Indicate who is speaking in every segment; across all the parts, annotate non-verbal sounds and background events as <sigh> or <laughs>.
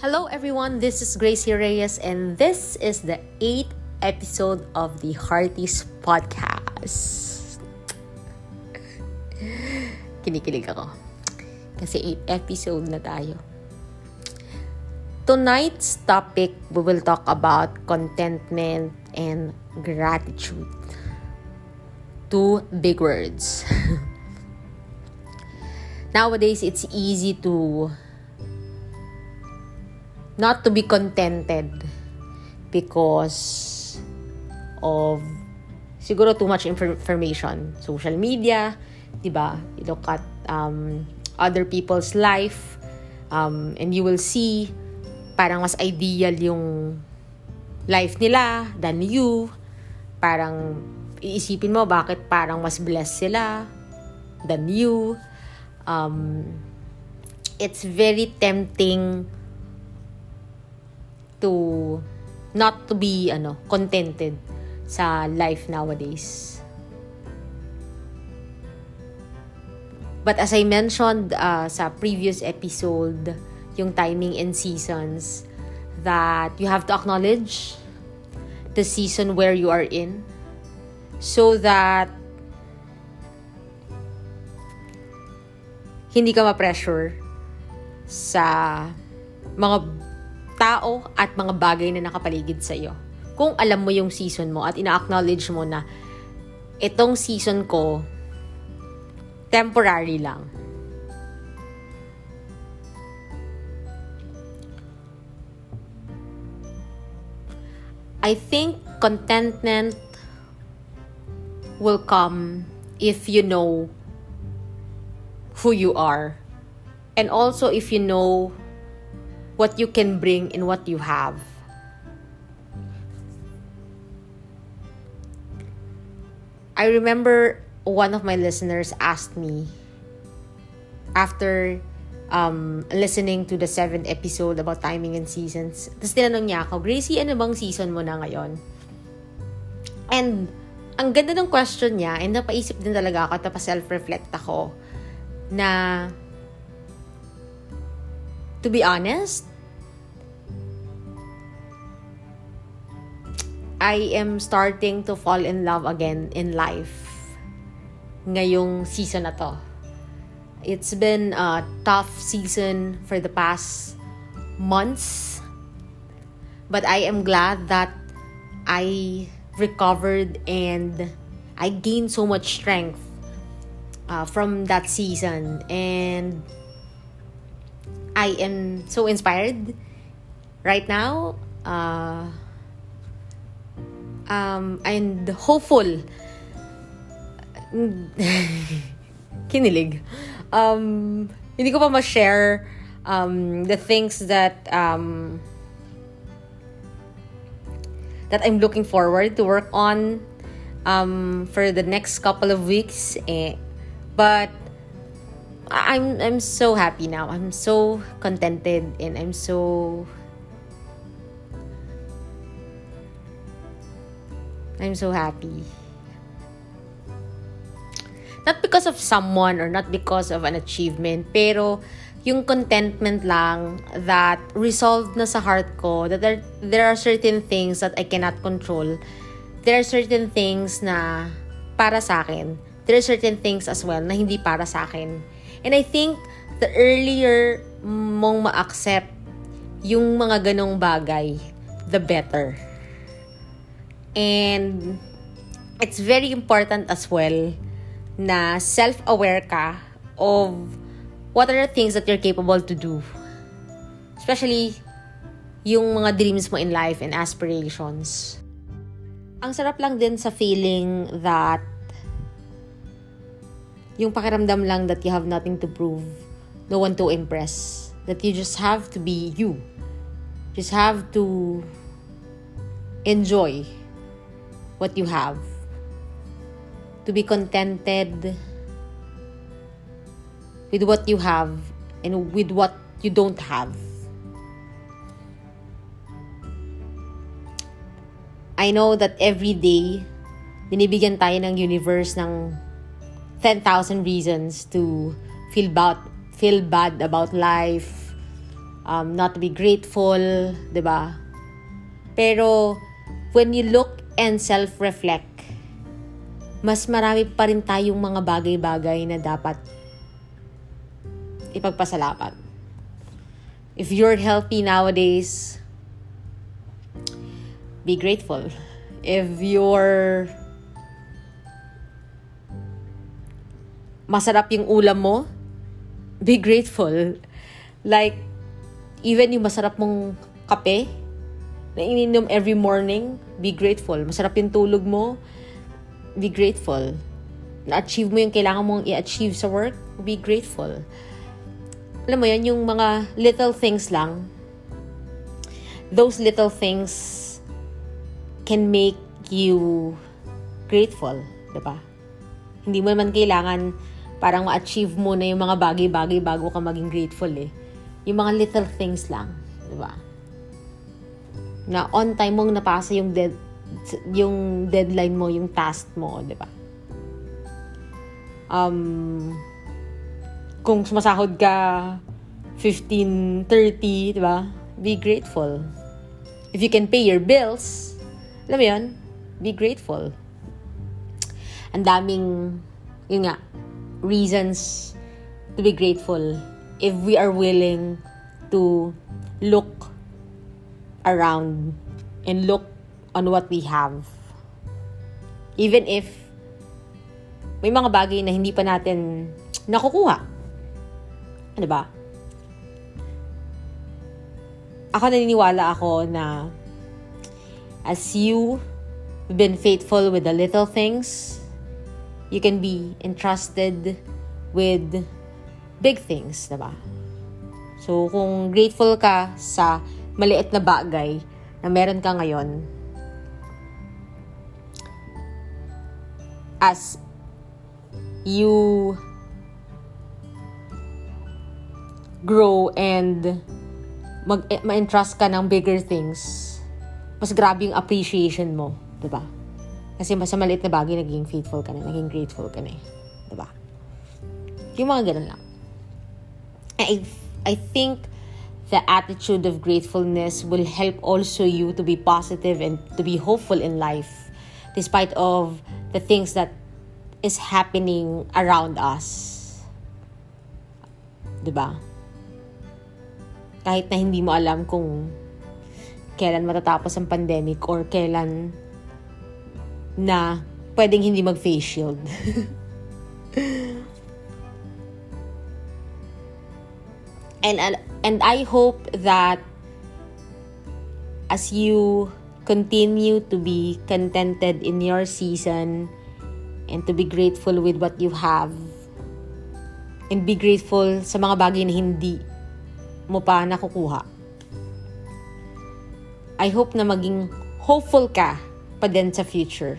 Speaker 1: Hello, everyone. This is Gracie Reyes, and this is the eighth episode of the Hearties podcast. Kinikilig ako. Kasi eighth episode na tayo. Tonight's topic, we will talk about contentment and gratitude. Two big words. <laughs> Nowadays, it's easy to not to be contented because of siguro too much information. Social media, 'di ba? You look at um, other people's life um, and you will see parang mas ideal yung life nila than you. Parang iisipin mo bakit parang mas blessed sila than you. Um, it's very tempting to not to be ano contented sa life nowadays. But as I mentioned uh, sa previous episode, yung timing and seasons, that you have to acknowledge the season where you are in so that hindi ka ma-pressure sa mga tao at mga bagay na nakapaligid sa iyo. Kung alam mo yung season mo at ina-acknowledge mo na itong season ko temporary lang. I think contentment will come if you know who you are and also if you know what you can bring in what you have. I remember one of my listeners asked me after um, listening to the seventh episode about timing and seasons. Tapos tinanong niya ako, Gracie, ano bang season mo na ngayon? And ang ganda ng question niya, and napaisip din talaga ako, tapos self-reflect ako, na to be honest, I am starting to fall in love again in life ngayong season na to. It's been a tough season for the past months. But I am glad that I recovered and I gained so much strength uh, from that season. And I am so inspired right now. Uh, um, and hopeful. Kinilig. Um, hindi ko pa ma-share um, the things that um, that I'm looking forward to work on um, for the next couple of weeks. Eh, but I'm I'm so happy now. I'm so contented and I'm so I'm so happy. Not because of someone or not because of an achievement, pero yung contentment lang that resolved na sa heart ko that there, there are certain things that I cannot control. There are certain things na para sa akin. There are certain things as well na hindi para sa akin. And I think the earlier mong ma-accept yung mga ganong bagay, the better. And it's very important as well na self-aware ka of what are the things that you're capable to do. Especially yung mga dreams mo in life and aspirations. Ang sarap lang din sa feeling that yung pakiramdam lang that you have nothing to prove, no one to impress, that you just have to be you. Just have to enjoy what you have. To be contented with what you have and with what you don't have. I know that every day, binibigyan tayo ng universe ng 10,000 reasons to feel bad, feel bad about life, um, not to be grateful, ba? Pero when you look and self-reflect, mas marami pa rin tayong mga bagay-bagay na dapat ipagpasalamat. If you're healthy nowadays, be grateful. If you're masarap yung ulam mo, be grateful. Like, even yung masarap mong kape, na ininom every morning, be grateful. Masarap yung tulog mo, be grateful. Na-achieve mo yung kailangan mong i-achieve sa work, be grateful. Alam mo yan, yung mga little things lang, those little things can make you grateful, di ba? Hindi mo naman kailangan parang ma-achieve mo na yung mga bagay-bagay bago ka maging grateful eh. Yung mga little things lang, di ba? Na on time mong napasa yung dead yung deadline mo, yung task mo, di ba? Um, kung sumasahod ka 15, 30, di ba? Be grateful. If you can pay your bills, alam mo yun, be grateful. Ang daming, yun nga, reasons to be grateful if we are willing to look around and look on what we have. Even if may mga bagay na hindi pa natin nakukuha. Ano ba? Ako naniniwala ako na as you been faithful with the little things, you can be entrusted with big things, diba? So, kung grateful ka sa maliit na bagay na meron ka ngayon, as you grow and mag ma-entrust ka ng bigger things, mas grabe yung appreciation mo, 'di ba? Kasi mas maliit na bagay, naging faithful ka na, naging grateful ka na eh. Diba? Yung mga ganun lang. I, I think the attitude of gratefulness will help also you to be positive and to be hopeful in life despite of the things that is happening around us. 'Di ba? Kahit na hindi mo alam kung kailan matatapos ang pandemic or kailan na pwedeng hindi mag-face shield. <laughs> and and I hope that as you continue to be contented in your season and to be grateful with what you have and be grateful sa mga bagay na hindi mo pa nakukuha. I hope na maging hopeful ka pa din sa future.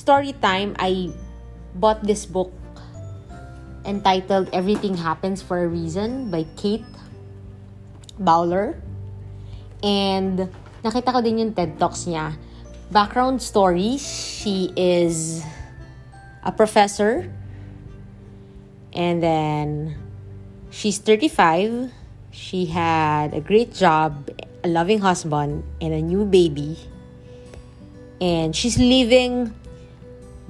Speaker 1: story time, I bought this book entitled Everything Happens for a Reason by Kate Bowler. And nakita ko din yung TED Talks niya. Background story, she is a professor. And then she's 35. She had a great job, a loving husband, and a new baby. And she's living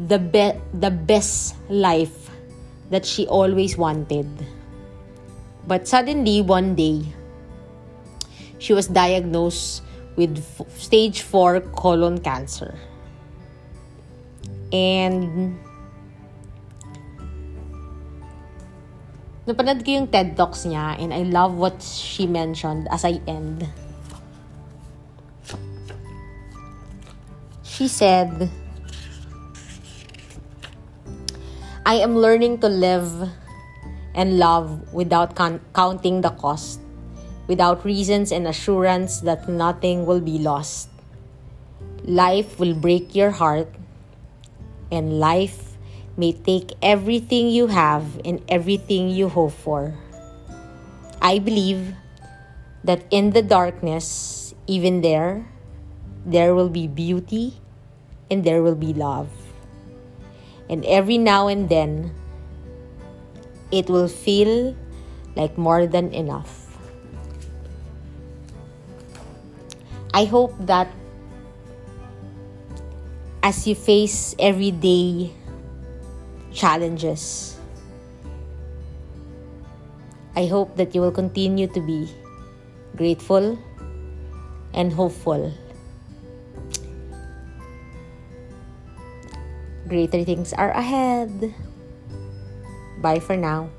Speaker 1: the be- the best life that she always wanted. But suddenly one day she was diagnosed with f- stage 4 colon cancer. And napanood ko yung TED Talks niya and I love what she mentioned as I end. She said, I am learning to live and love without con- counting the cost, without reasons and assurance that nothing will be lost. Life will break your heart, and life may take everything you have and everything you hope for. I believe that in the darkness, even there, there will be beauty and there will be love. And every now and then, it will feel like more than enough. I hope that as you face everyday challenges, I hope that you will continue to be grateful and hopeful. Greater things are ahead. Bye for now.